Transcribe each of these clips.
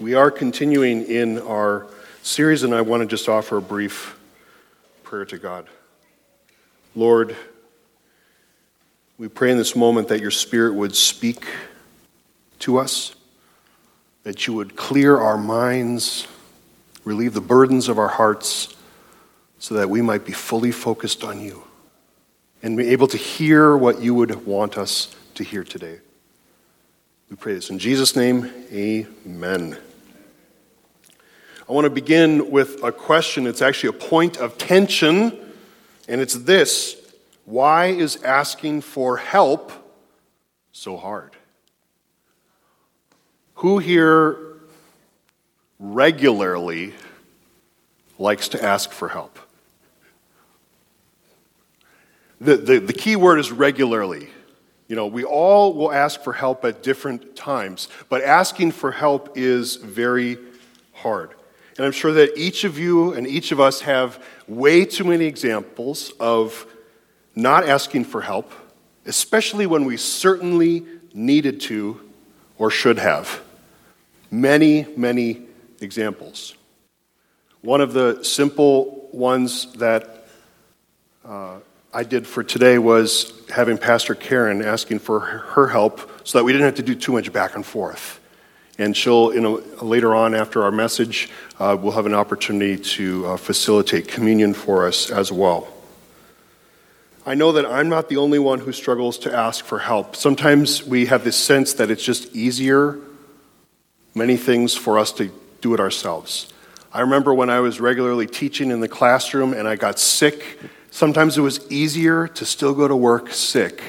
We are continuing in our series, and I want to just offer a brief prayer to God. Lord, we pray in this moment that your Spirit would speak to us, that you would clear our minds, relieve the burdens of our hearts, so that we might be fully focused on you and be able to hear what you would want us to hear today. We pray this in Jesus' name, amen. I want to begin with a question. It's actually a point of tension, and it's this Why is asking for help so hard? Who here regularly likes to ask for help? The, the, the key word is regularly. You know, we all will ask for help at different times, but asking for help is very hard. And I'm sure that each of you and each of us have way too many examples of not asking for help, especially when we certainly needed to or should have. Many, many examples. One of the simple ones that uh, I did for today was having Pastor Karen asking for her help so that we didn't have to do too much back and forth. And she'll, you know, later on after our message, uh, we'll have an opportunity to uh, facilitate communion for us as well. I know that I'm not the only one who struggles to ask for help. Sometimes we have this sense that it's just easier, many things, for us to do it ourselves. I remember when I was regularly teaching in the classroom and I got sick Sometimes it was easier to still go to work sick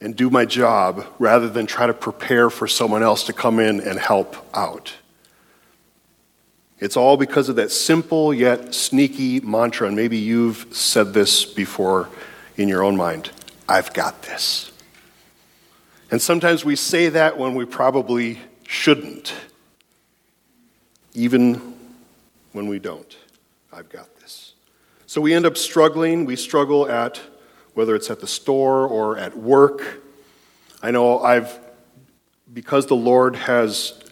and do my job rather than try to prepare for someone else to come in and help out. It's all because of that simple yet sneaky mantra, and maybe you've said this before in your own mind I've got this. And sometimes we say that when we probably shouldn't, even when we don't. I've got this. so we end up struggling. We struggle at whether it's at the store or at work. I know I've, because the Lord has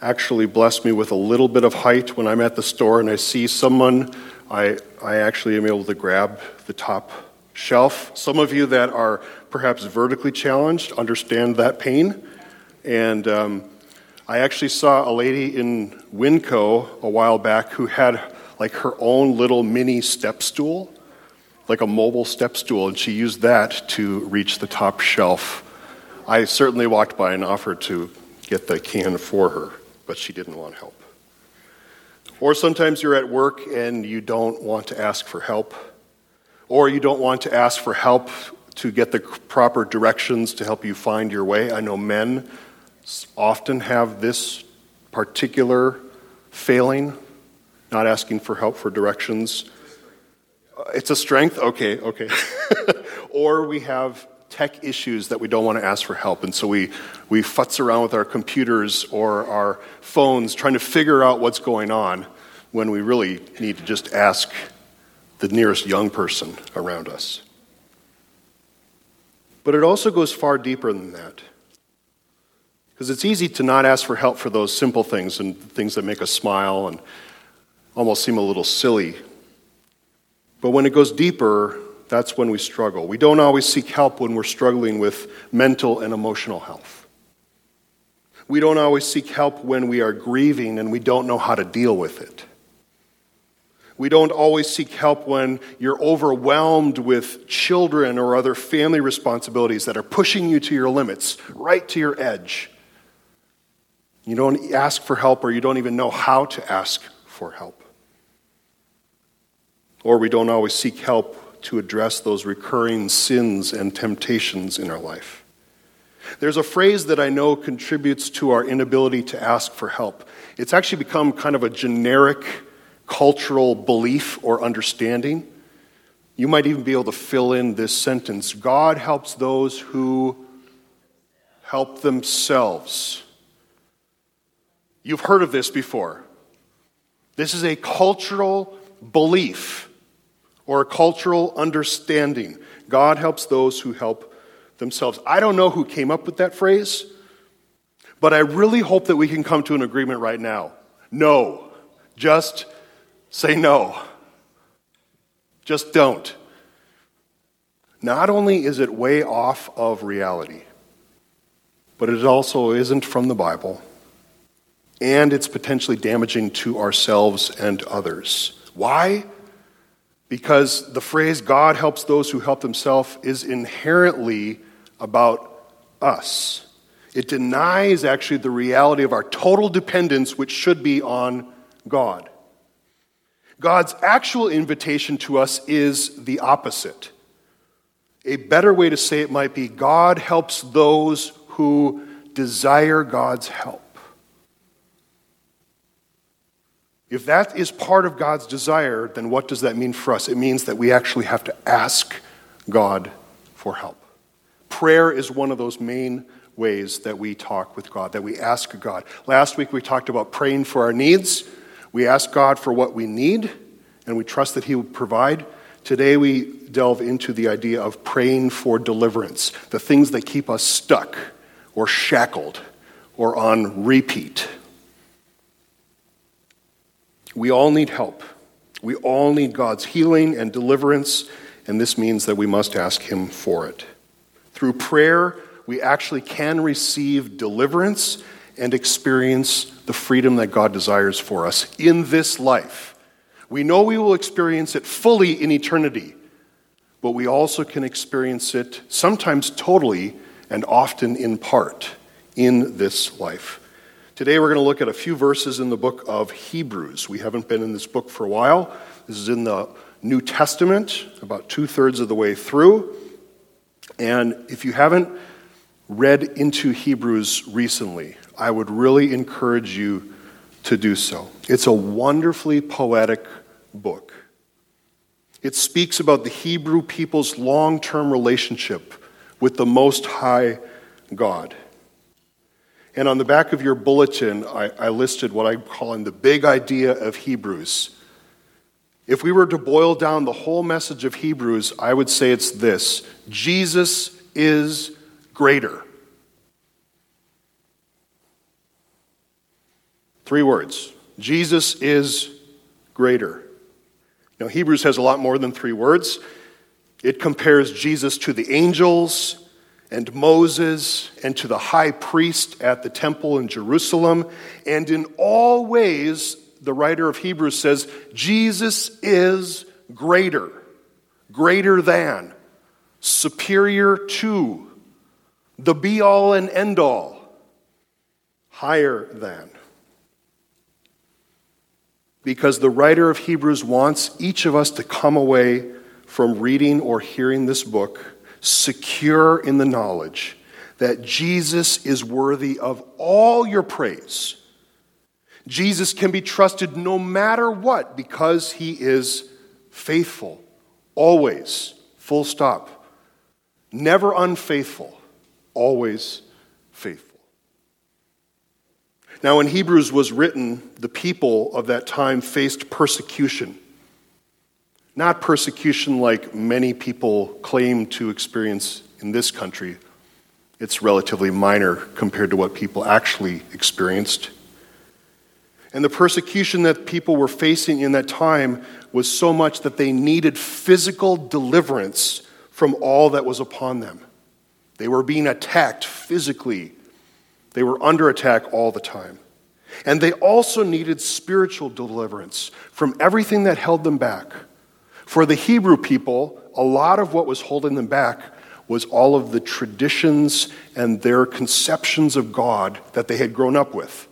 actually blessed me with a little bit of height when I'm at the store and I see someone, I, I actually am able to grab the top shelf. Some of you that are perhaps vertically challenged understand that pain. And um, I actually saw a lady in Winco a while back who had like her own little mini step stool, like a mobile step stool, and she used that to reach the top shelf. I certainly walked by and offered to get the can for her, but she didn't want help. Or sometimes you're at work and you don't want to ask for help, or you don't want to ask for help to get the proper directions to help you find your way. I know men often have this particular failing not asking for help for directions. Uh, it's a strength? Okay, okay. or we have tech issues that we don't want to ask for help, and so we, we futz around with our computers or our phones trying to figure out what's going on when we really need to just ask the nearest young person around us. But it also goes far deeper than that. Because it's easy to not ask for help for those simple things and things that make us smile and almost seem a little silly. But when it goes deeper, that's when we struggle. We don't always seek help when we're struggling with mental and emotional health. We don't always seek help when we are grieving and we don't know how to deal with it. We don't always seek help when you're overwhelmed with children or other family responsibilities that are pushing you to your limits, right to your edge. You don't ask for help or you don't even know how to ask for help or we don't always seek help to address those recurring sins and temptations in our life. There's a phrase that I know contributes to our inability to ask for help. It's actually become kind of a generic cultural belief or understanding. You might even be able to fill in this sentence God helps those who help themselves. You've heard of this before. This is a cultural belief or a cultural understanding. God helps those who help themselves. I don't know who came up with that phrase, But I really hope that we can come to an agreement right now. No. Just say no. Just don't. Not only is it way off of reality, but it also isn't from the Bible, and it's potentially damaging to ourselves and others. Why? Because the phrase God helps those who help themselves is inherently about us. It denies actually the reality of our total dependence, which should be on God. God's actual invitation to us is the opposite. A better way to say it might be God helps those who desire God's help. If that is part of God's desire, then what does that mean for us? It means that we actually have to ask God for help. Prayer is one of those main ways that we talk with God, that we ask God. Last week we talked about praying for our needs. We ask God for what we need, and we trust that He will provide. Today we delve into the idea of praying for deliverance, the things that keep us stuck or shackled or on repeat. We all need help. We all need God's healing and deliverance, and this means that we must ask Him for it. Through prayer, we actually can receive deliverance and experience the freedom that God desires for us in this life. We know we will experience it fully in eternity, but we also can experience it sometimes totally and often in part in this life. Today we're going to look at a few verses in the book of Hebrews. We haven't been in this book for a while. This is in the New Testament, about two thirds of the way through. And if you haven't read into Hebrews recently, I would really encourage you to do so. It's a wonderfully poetic book. It speaks about the Hebrew people's long term relationship with the Most High God. And on the back of your bulletin, I, I listed what I'm calling the big idea of Hebrews. If we were to boil down the whole message of Hebrews, I would say it's this Jesus is greater. Three words Jesus is greater. Now, Hebrews has a lot more than three words. It compares Jesus to the angels, and Moses and to the high priest at the temple in Jerusalem. And in all ways, the writer of Hebrews says, Jesus is greater, greater than, superior to, the be all and end all, higher than. Because the writer of Hebrews wants each of us to come away from reading or hearing this book secure in the knowledge that Jesus is worthy of all your praise. Jesus can be trusted no matter what because he is faithful, always, full stop. Never unfaithful, always faithful. Now, when Hebrews was written, the people of that time faced persecution. Not persecution like many people claim to experience in this country. It's relatively minor compared to what people actually experienced. And the persecution that people were facing in that time was so much that they needed physical deliverance from all that was upon them. They were being attacked physically, they were under attack all the time. And they also needed spiritual deliverance from everything that held them back for the Hebrew people, a lot of what was holding them back was all of the traditions and their conceptions of God that they had grown up with.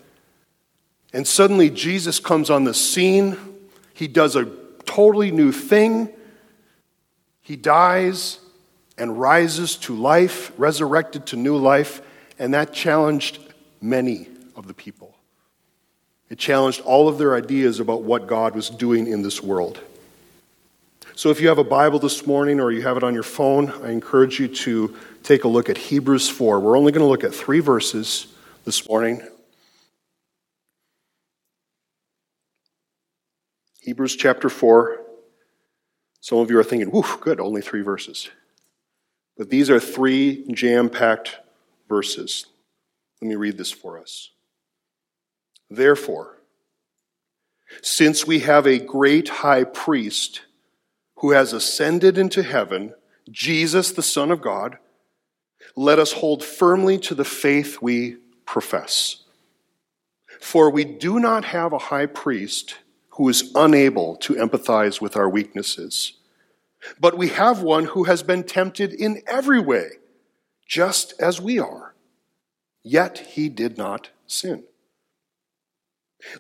And suddenly Jesus comes on the scene. He does a totally new thing. He dies and rises to life, resurrected to new life, and that challenged many of the people. It challenged all of their ideas about what God was doing in this world. So if you have a Bible this morning or you have it on your phone, I encourage you to take a look at Hebrews 4. We're only going to look at three verses this morning. Hebrews chapter 4. Some of you are thinking, whew, good, only three verses. But these are three jam packed verses. Let me read this for us. Therefore, since we have a great high priest who has ascended into heaven, Jesus, the Son of God, let us hold firmly to the faith we profess. For we do not have a high priest who is unable to empathize with our weaknesses, but we have one who has been tempted in every way, just as we are, yet he did not sin.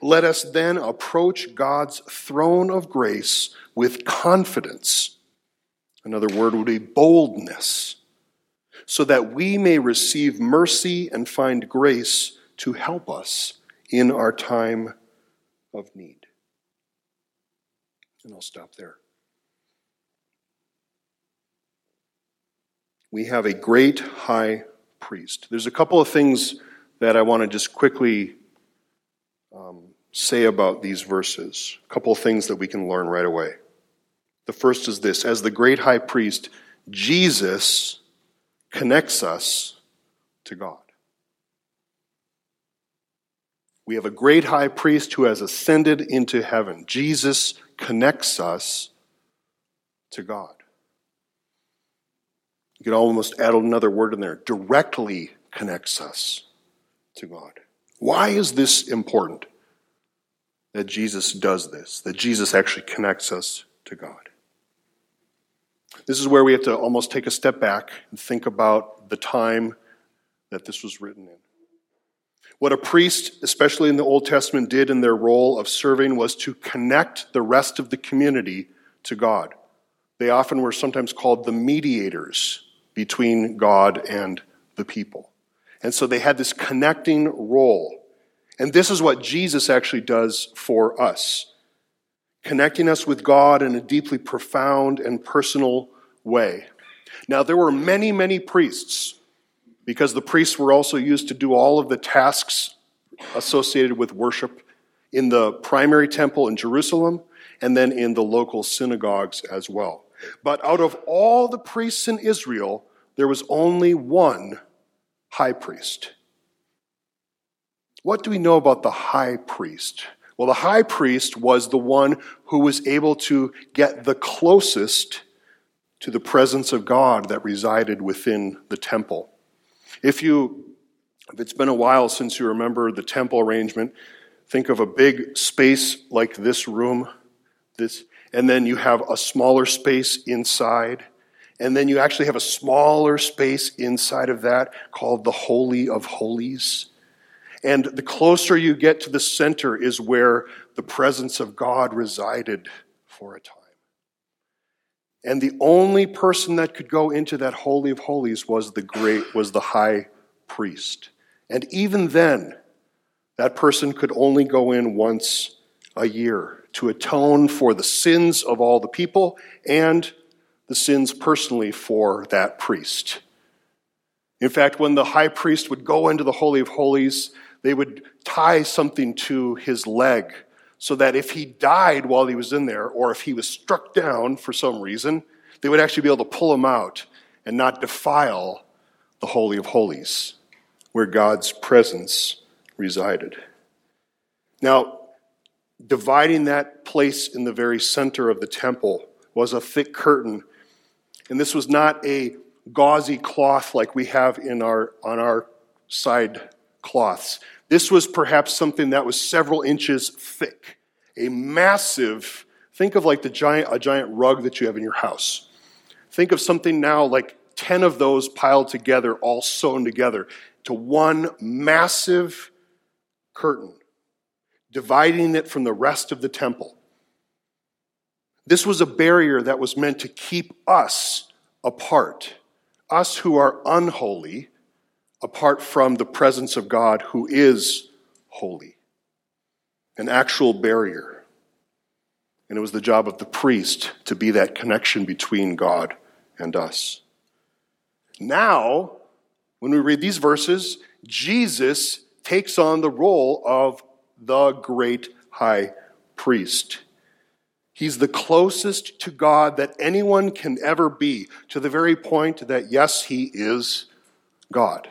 Let us then approach God's throne of grace with confidence. Another word would be boldness, so that we may receive mercy and find grace to help us in our time of need. And I'll stop there. We have a great high priest. There's a couple of things that I want to just quickly um, say about these verses. A couple of things that we can learn right away. The first is this as the great high priest, Jesus connects us to God. We have a great high priest who has ascended into heaven. Jesus connects us to God. You could almost add another word in there directly connects us to God. Why is this important that Jesus does this, that Jesus actually connects us to God? This is where we have to almost take a step back and think about the time that this was written in. What a priest, especially in the Old Testament, did in their role of serving was to connect the rest of the community to God. They often were sometimes called the mediators between God and the people. And so they had this connecting role. And this is what Jesus actually does for us, connecting us with God in a deeply profound and personal way. Now, there were many, many priests, because the priests were also used to do all of the tasks associated with worship in the primary temple in Jerusalem and then in the local synagogues as well. But out of all the priests in Israel, there was only one high priest. What do we know about the high priest? Well, the high priest was the one who was able to get the closest to the presence of God that resided within the temple. If you if it's been a while since you remember the temple arrangement, think of a big space like this room, this and then you have a smaller space inside and then you actually have a smaller space inside of that called the Holy of Holies. And the closer you get to the center is where the presence of God resided for a time. And the only person that could go into that Holy of Holies was the great, was the high priest. And even then, that person could only go in once a year to atone for the sins of all the people and the sins personally for that priest. In fact, when the high priest would go into the Holy of Holies, they would tie something to his leg so that if he died while he was in there, or if he was struck down for some reason, they would actually be able to pull him out and not defile the Holy of Holies, where God's presence resided. Now, dividing that place in the very center of the temple was a thick curtain and this was not a gauzy cloth like we have in our, on our side cloths. This was perhaps something that was several inches thick. A massive, think of like the giant, a giant rug that you have in your house. Think of something now like 10 of those piled together, all sewn together to one massive curtain, dividing it from the rest of the temple. This was a barrier that was meant to keep us apart, us who are unholy, apart from the presence of God who is holy. An actual barrier. And it was the job of the priest to be that connection between God and us. Now, when we read these verses, Jesus takes on the role of the great high priest. He's the closest to God that anyone can ever be, to the very point that, yes, he is God.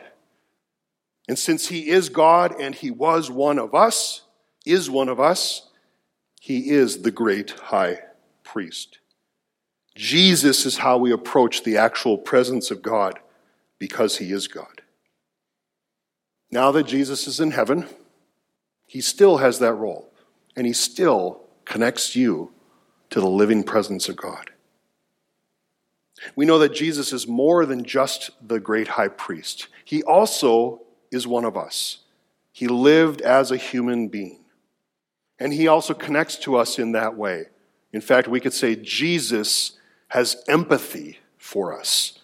And since he is God and he was one of us, is one of us, he is the great high priest. Jesus is how we approach the actual presence of God because he is God. Now that Jesus is in heaven, he still has that role, and he still connects you to the living presence of God. We know that Jesus is more than just the great high priest, he also is one of us. He lived as a human being, and he also connects to us in that way. In fact, we could say Jesus has empathy for us.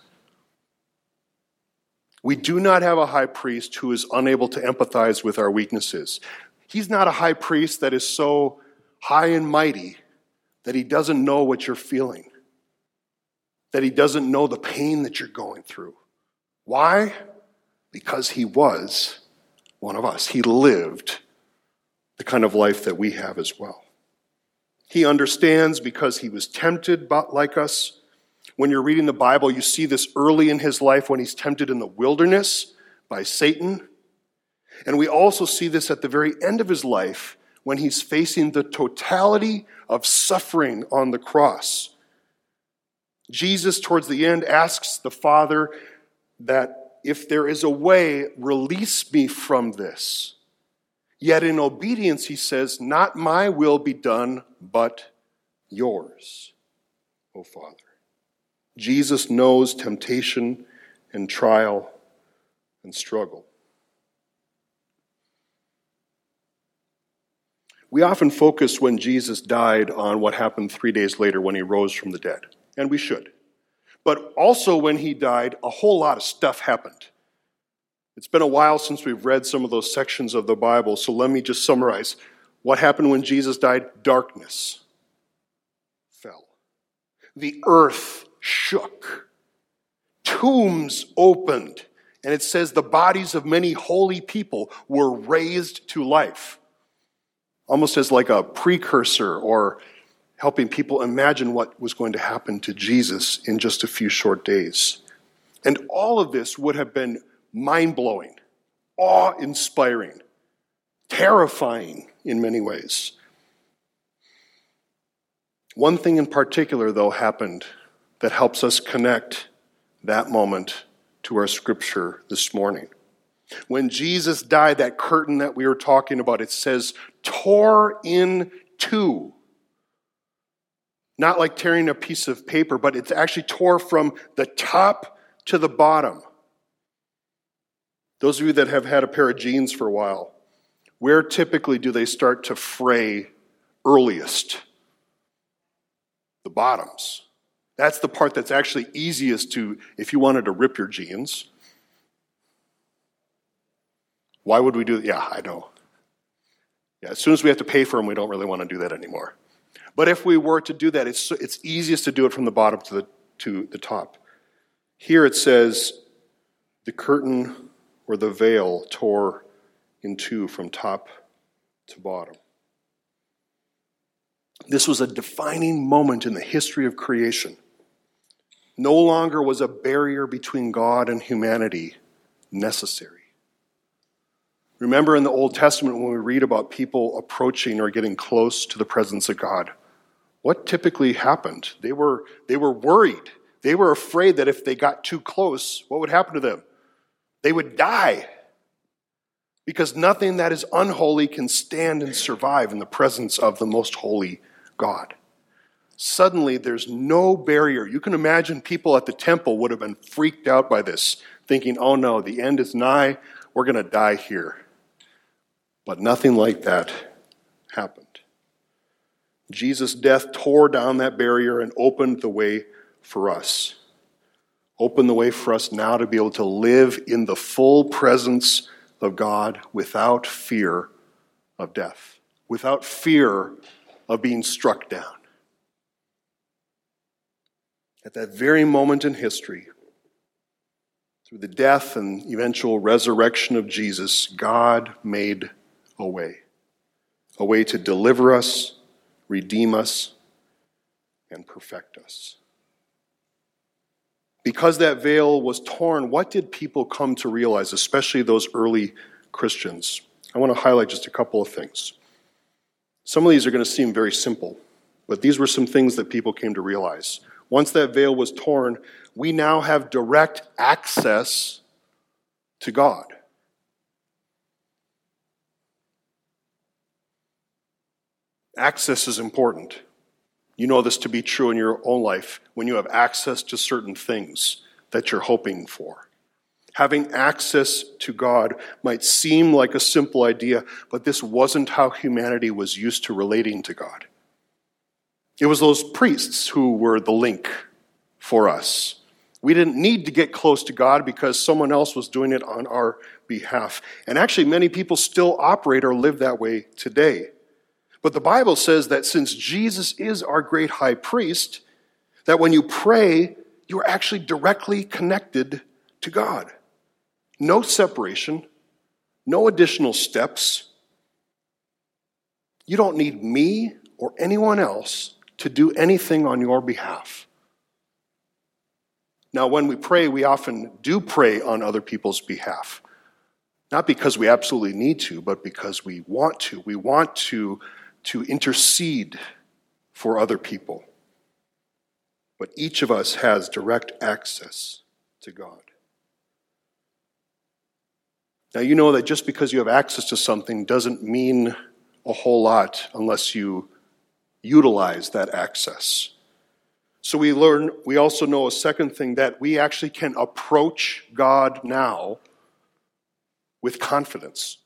We do not have a high priest who is unable to empathize with our weaknesses. He's not a high priest that is so high and mighty that he doesn't know what you're feeling, that he doesn't know the pain that you're going through. Why? Because he was one of us. He lived the kind of life that we have as well. He understands because he was tempted like us. When you're reading the Bible, you see this early in his life when he's tempted in the wilderness by Satan. And we also see this at the very end of his life when he's facing the totality of suffering on the cross. Jesus, towards the end, asks the Father that if there is a way, release me from this. Yet in obedience, he says, Not my will be done, but yours, O Father. Jesus knows temptation and trial and struggle. We often focus when Jesus died on what happened three days later when he rose from the dead, and we should. But also, when he died, a whole lot of stuff happened. It's been a while since we've read some of those sections of the Bible, so let me just summarize. What happened when Jesus died? Darkness fell. The earth shook. Tombs opened. And it says the bodies of many holy people were raised to life. Almost as like a precursor or helping people imagine what was going to happen to Jesus in just a few short days. And all of this would have been mind blowing, awe inspiring, terrifying in many ways. One thing in particular, though, happened that helps us connect that moment to our scripture this morning. When Jesus died, that curtain that we were talking about, it says, tore in two. Not like tearing a piece of paper, but it's actually tore from the top to the bottom. Those of you that have had a pair of jeans for a while, where typically do they start to fray earliest? The bottoms. That's the part that's actually easiest to, if you wanted to rip your jeans. Why would we do that? Yeah, I know. Yeah, as soon as we have to pay for them, we don't really want to do that anymore. But if we were to do that, it's, it's easiest to do it from the bottom to the, to the top. Here it says, the curtain or the veil tore in two from top to bottom. This was a defining moment in the history of creation. No longer was a barrier between God and humanity necessary. Remember in the Old Testament when we read about people approaching or getting close to the presence of God, what typically happened? They were, they were worried. They were afraid that if they got too close, what would happen to them? They would die because nothing that is unholy can stand and survive in the presence of the most holy God. Suddenly, there's no barrier. You can imagine people at the temple would have been freaked out by this, thinking, oh no, the end is nigh, we're going to die here. But nothing like that happened. Jesus' death tore down that barrier and opened the way for us open the way for us now to be able to live in the full presence of God without fear of death, without fear of being struck down. At that very moment in history, through the death and eventual resurrection of Jesus, God made a way. A way to deliver us, redeem us, and perfect us. Because that veil was torn, what did people come to realize, especially those early Christians? I want to highlight just a couple of things. Some of these are going to seem very simple, but these were some things that people came to realize. Once that veil was torn, we now have direct access to God. Access is important. You know this to be true in your own life when you have access to certain things that you're hoping for. Having access to God might seem like a simple idea, but this wasn't how humanity was used to relating to God. It was those priests who were the link for us. We didn't need to get close to God because someone else was doing it on our behalf. And actually, many people still operate or live that way today. But the Bible says that since Jesus is our great high priest, that when you pray, you are actually directly connected to God. No separation, no additional steps. You don't need me or anyone else to do anything on your behalf. Now, when we pray, we often do pray on other people's behalf. Not because we absolutely need to, but because we want to. We want to to intercede for other people. But each of us has direct access to God. Now, you know that just because you have access to something doesn't mean a whole lot unless you utilize that access. So we learn, we also know a second thing that we actually can approach God now with confidence.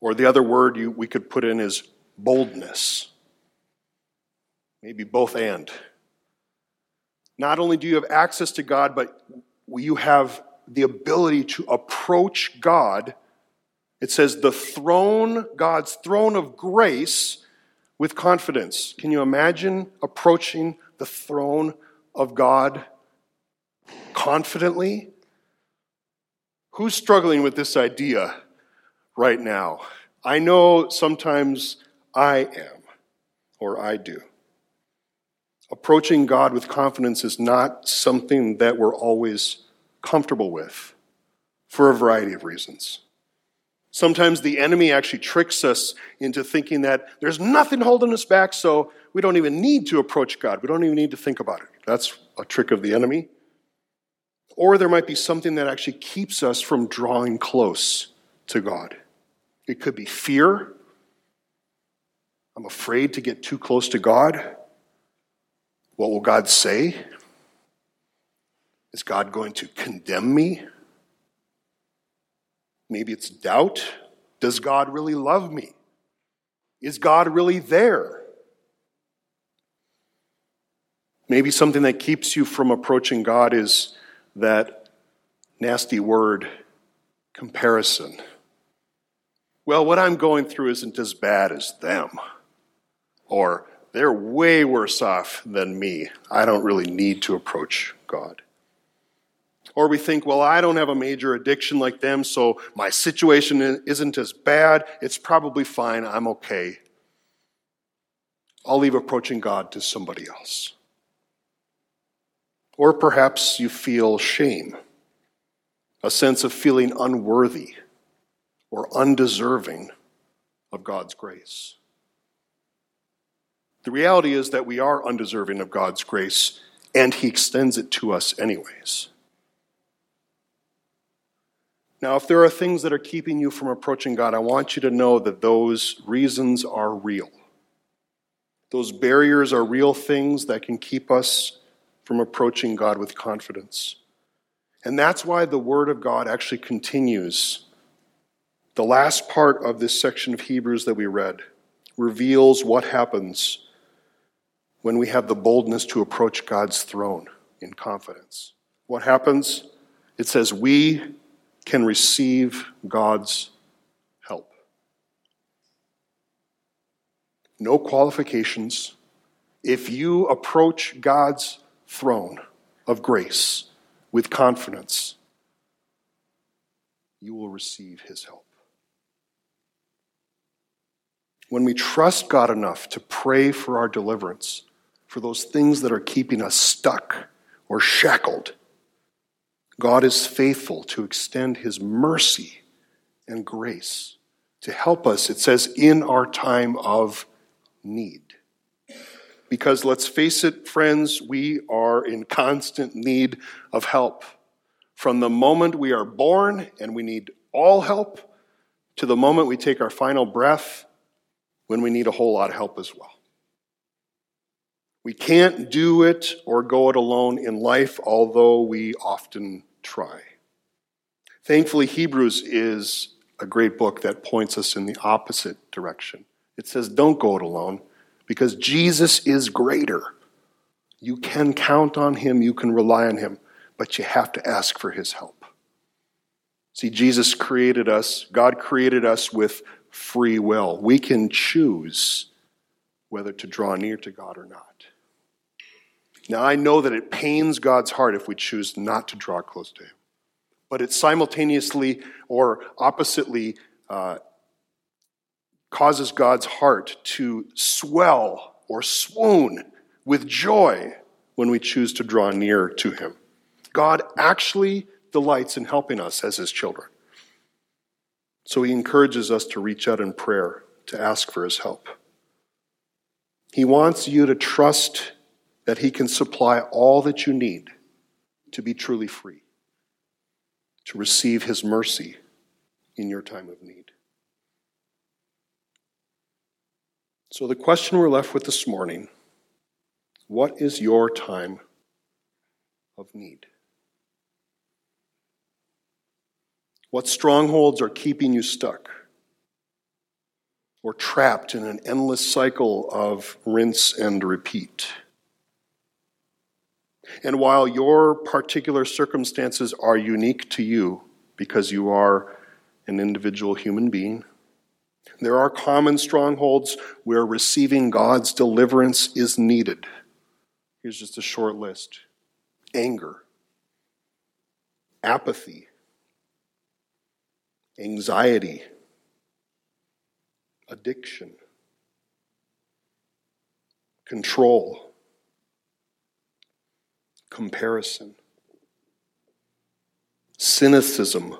Or the other word you, we could put in is boldness. Maybe both and. Not only do you have access to God, but you have the ability to approach God. It says the throne, God's throne of grace, with confidence. Can you imagine approaching the throne of God confidently? Who's struggling with this idea? Right now. I know sometimes I am, or I do. Approaching God with confidence is not something that we're always comfortable with for a variety of reasons. Sometimes the enemy actually tricks us into thinking that there's nothing holding us back, so we don't even need to approach God. We don't even need to think about it. That's a trick of the enemy. Or there might be something that actually keeps us from drawing close to God. It could be fear. I'm afraid to get too close to God. What will God say? Is God going to condemn me? Maybe it's doubt. Does God really love me? Is God really there? Maybe something that keeps you from approaching God is that nasty word, comparison well, what I'm going through isn't as bad as them. Or they're way worse off than me. I don't really need to approach God. Or we think, well, I don't have a major addiction like them, so my situation isn't as bad. It's probably fine. I'm okay. I'll leave approaching God to somebody else. Or perhaps you feel shame, a sense of feeling unworthy or undeserving of God's grace. The reality is that we are undeserving of God's grace, and He extends it to us anyways. Now, if there are things that are keeping you from approaching God, I want you to know that those reasons are real. Those barriers are real things that can keep us from approaching God with confidence. And that's why the Word of God actually continues the last part of this section of Hebrews that we read reveals what happens when we have the boldness to approach God's throne in confidence. What happens? It says we can receive God's help. No qualifications. If you approach God's throne of grace with confidence, you will receive his help when we trust God enough to pray for our deliverance, for those things that are keeping us stuck or shackled. God is faithful to extend his mercy and grace to help us, it says, in our time of need. Because let's face it, friends, we are in constant need of help. From the moment we are born and we need all help to the moment we take our final breath when we need a whole lot of help as well. We can't do it or go it alone in life, although we often try. Thankfully, Hebrews is a great book that points us in the opposite direction. It says, don't go it alone because Jesus is greater. You can count on him, you can rely on him, but you have to ask for his help. See, Jesus created us, God created us with free will. We can choose whether to draw near to God or not. Now, I know that it pains God's heart if we choose not to draw close to Him, but it simultaneously or oppositely uh, causes God's heart to swell or swoon with joy when we choose to draw near to Him. God actually delights in helping us as His children. So He encourages us to reach out in prayer to ask for His help. He wants you to trust that He can supply all that you need to be truly free, to receive His mercy in your time of need. So, the question we're left with this morning what is your time of need? What strongholds are keeping you stuck or trapped in an endless cycle of rinse and repeat? And while your particular circumstances are unique to you because you are an individual human being, there are common strongholds where receiving God's deliverance is needed. Here's just a short list anger, apathy, anxiety, addiction, control comparison, cynicism,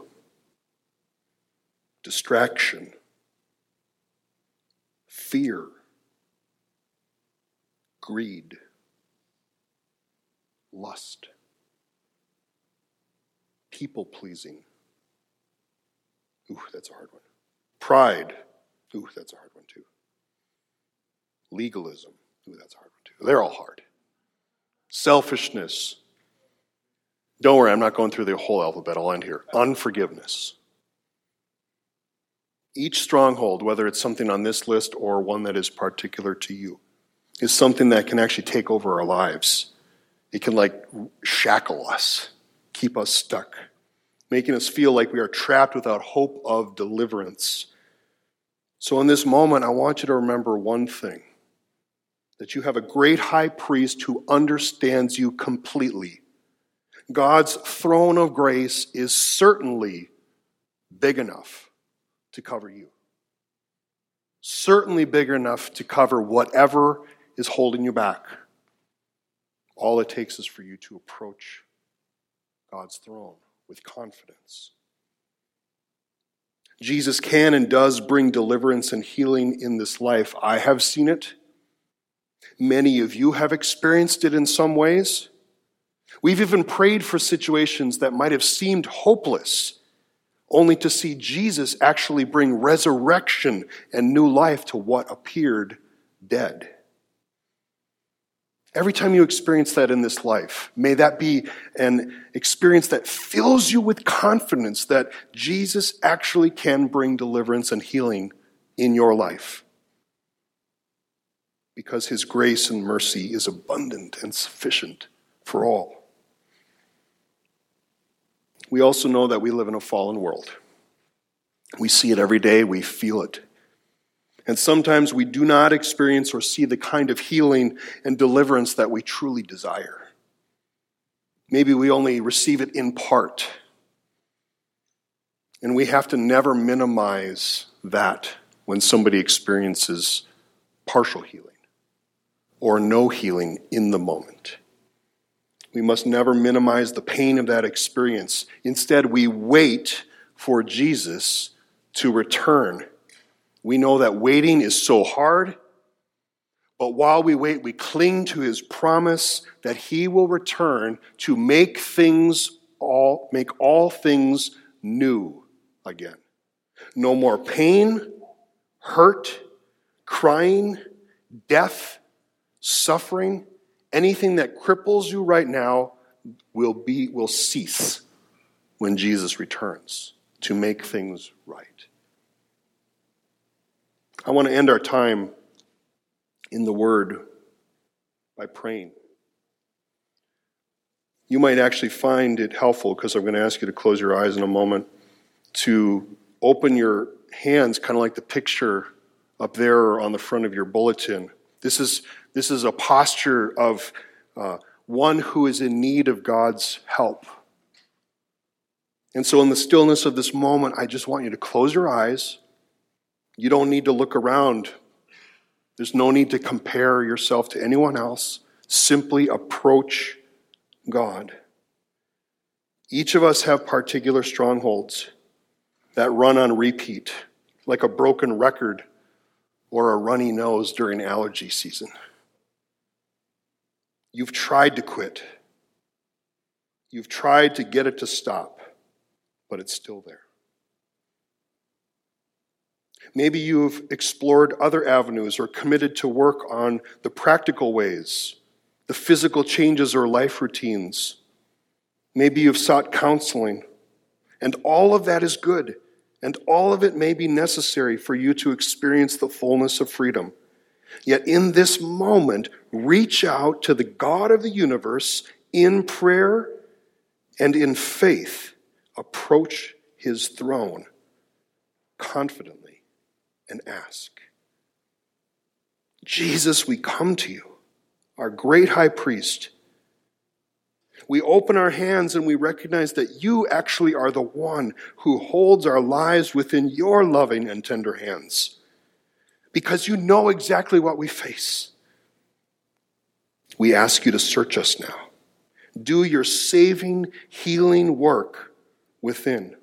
distraction, fear, greed, lust, people pleasing. Ooh, that's a hard one. Pride. Ooh, that's a hard one too. Legalism. Ooh, that's a hard one too. They're all hard selfishness. Don't worry, I'm not going through the whole alphabet. I'll end here. Unforgiveness. Each stronghold, whether it's something on this list or one that is particular to you, is something that can actually take over our lives. It can like shackle us, keep us stuck, making us feel like we are trapped without hope of deliverance. So, in this moment, I want you to remember one thing that you have a great high priest who understands you completely. God's throne of grace is certainly big enough to cover you. Certainly big enough to cover whatever is holding you back. All it takes is for you to approach God's throne with confidence. Jesus can and does bring deliverance and healing in this life. I have seen it. Many of you have experienced it in some ways. We've even prayed for situations that might have seemed hopeless, only to see Jesus actually bring resurrection and new life to what appeared dead. Every time you experience that in this life, may that be an experience that fills you with confidence that Jesus actually can bring deliverance and healing in your life because his grace and mercy is abundant and sufficient for all. We also know that we live in a fallen world. We see it every day, we feel it. And sometimes we do not experience or see the kind of healing and deliverance that we truly desire. Maybe we only receive it in part. And we have to never minimize that when somebody experiences partial healing or no healing in the moment. We must never minimize the pain of that experience. Instead, we wait for Jesus to return. We know that waiting is so hard, but while we wait, we cling to his promise that he will return to make things all make all things new again. No more pain, hurt, crying, death, suffering, anything that cripples you right now will be will cease when Jesus returns to make things right. I want to end our time in the Word by praying. You might actually find it helpful, because I'm going to ask you to close your eyes in a moment, to open your hands, kind of like the picture up there on the front of your bulletin. This is, this is a posture of uh, one who is in need of God's help. And so, in the stillness of this moment, I just want you to close your eyes. You don't need to look around there's no need to compare yourself to anyone else. Simply approach God. Each of us have particular strongholds that run on repeat, like a broken record or a runny nose during allergy season. You've tried to quit. You've tried to get it to stop, but it's still there. Maybe you've explored other avenues or committed to work on the practical ways, the physical changes or life routines. Maybe you've sought counseling. And all of that is good. And all of it may be necessary for you to experience the fullness of freedom. Yet in this moment, reach out to the God of the universe in prayer and in faith. Approach his throne confidently and ask. Jesus, we come to you, our great high priest. We open our hands and we recognize that you actually are the one who holds our lives within your loving and tender hands because you know exactly what we face. We ask you to search us now. Do your saving, healing work within.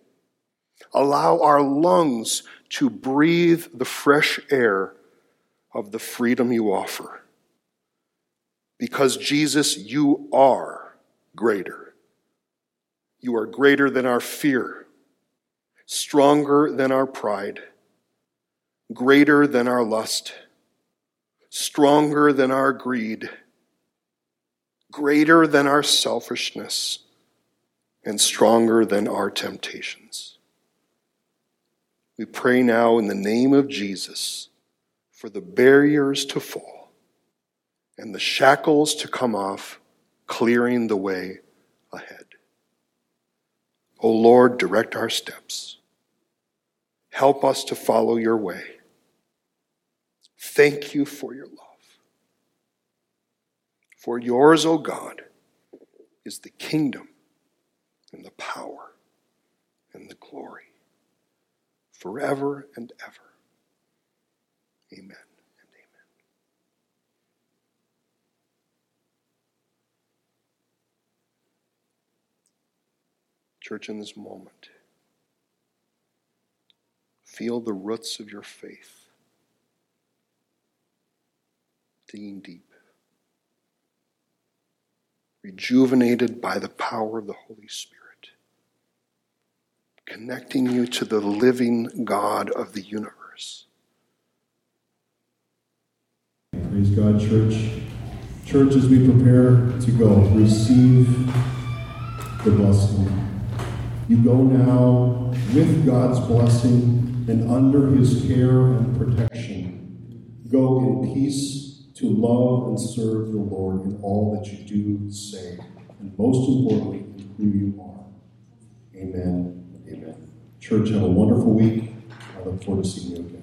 Allow our lungs to breathe the fresh air of the freedom you offer. Because, Jesus, you are greater. You are greater than our fear, stronger than our pride, greater than our lust, stronger than our greed, greater than our selfishness, and stronger than our temptations. We pray now in the name of Jesus for the barriers to fall and the shackles to come off, clearing the way ahead. O Lord, direct our steps. Help us to follow your way. Thank you for your love. For yours, O God, is the kingdom and the power and the glory forever and ever. Amen and amen. Church, in this moment, feel the roots of your faith digging deep, rejuvenated by the power of the Holy Spirit connecting you to the living God of the universe. Praise God, church. Church, as we prepare to go, receive the blessing. You go now with God's blessing and under his care and protection. Go in peace to love and serve the Lord in all that you do, say, and most importantly, who you are. Amen. Church, have a wonderful week. I look forward to seeing you again.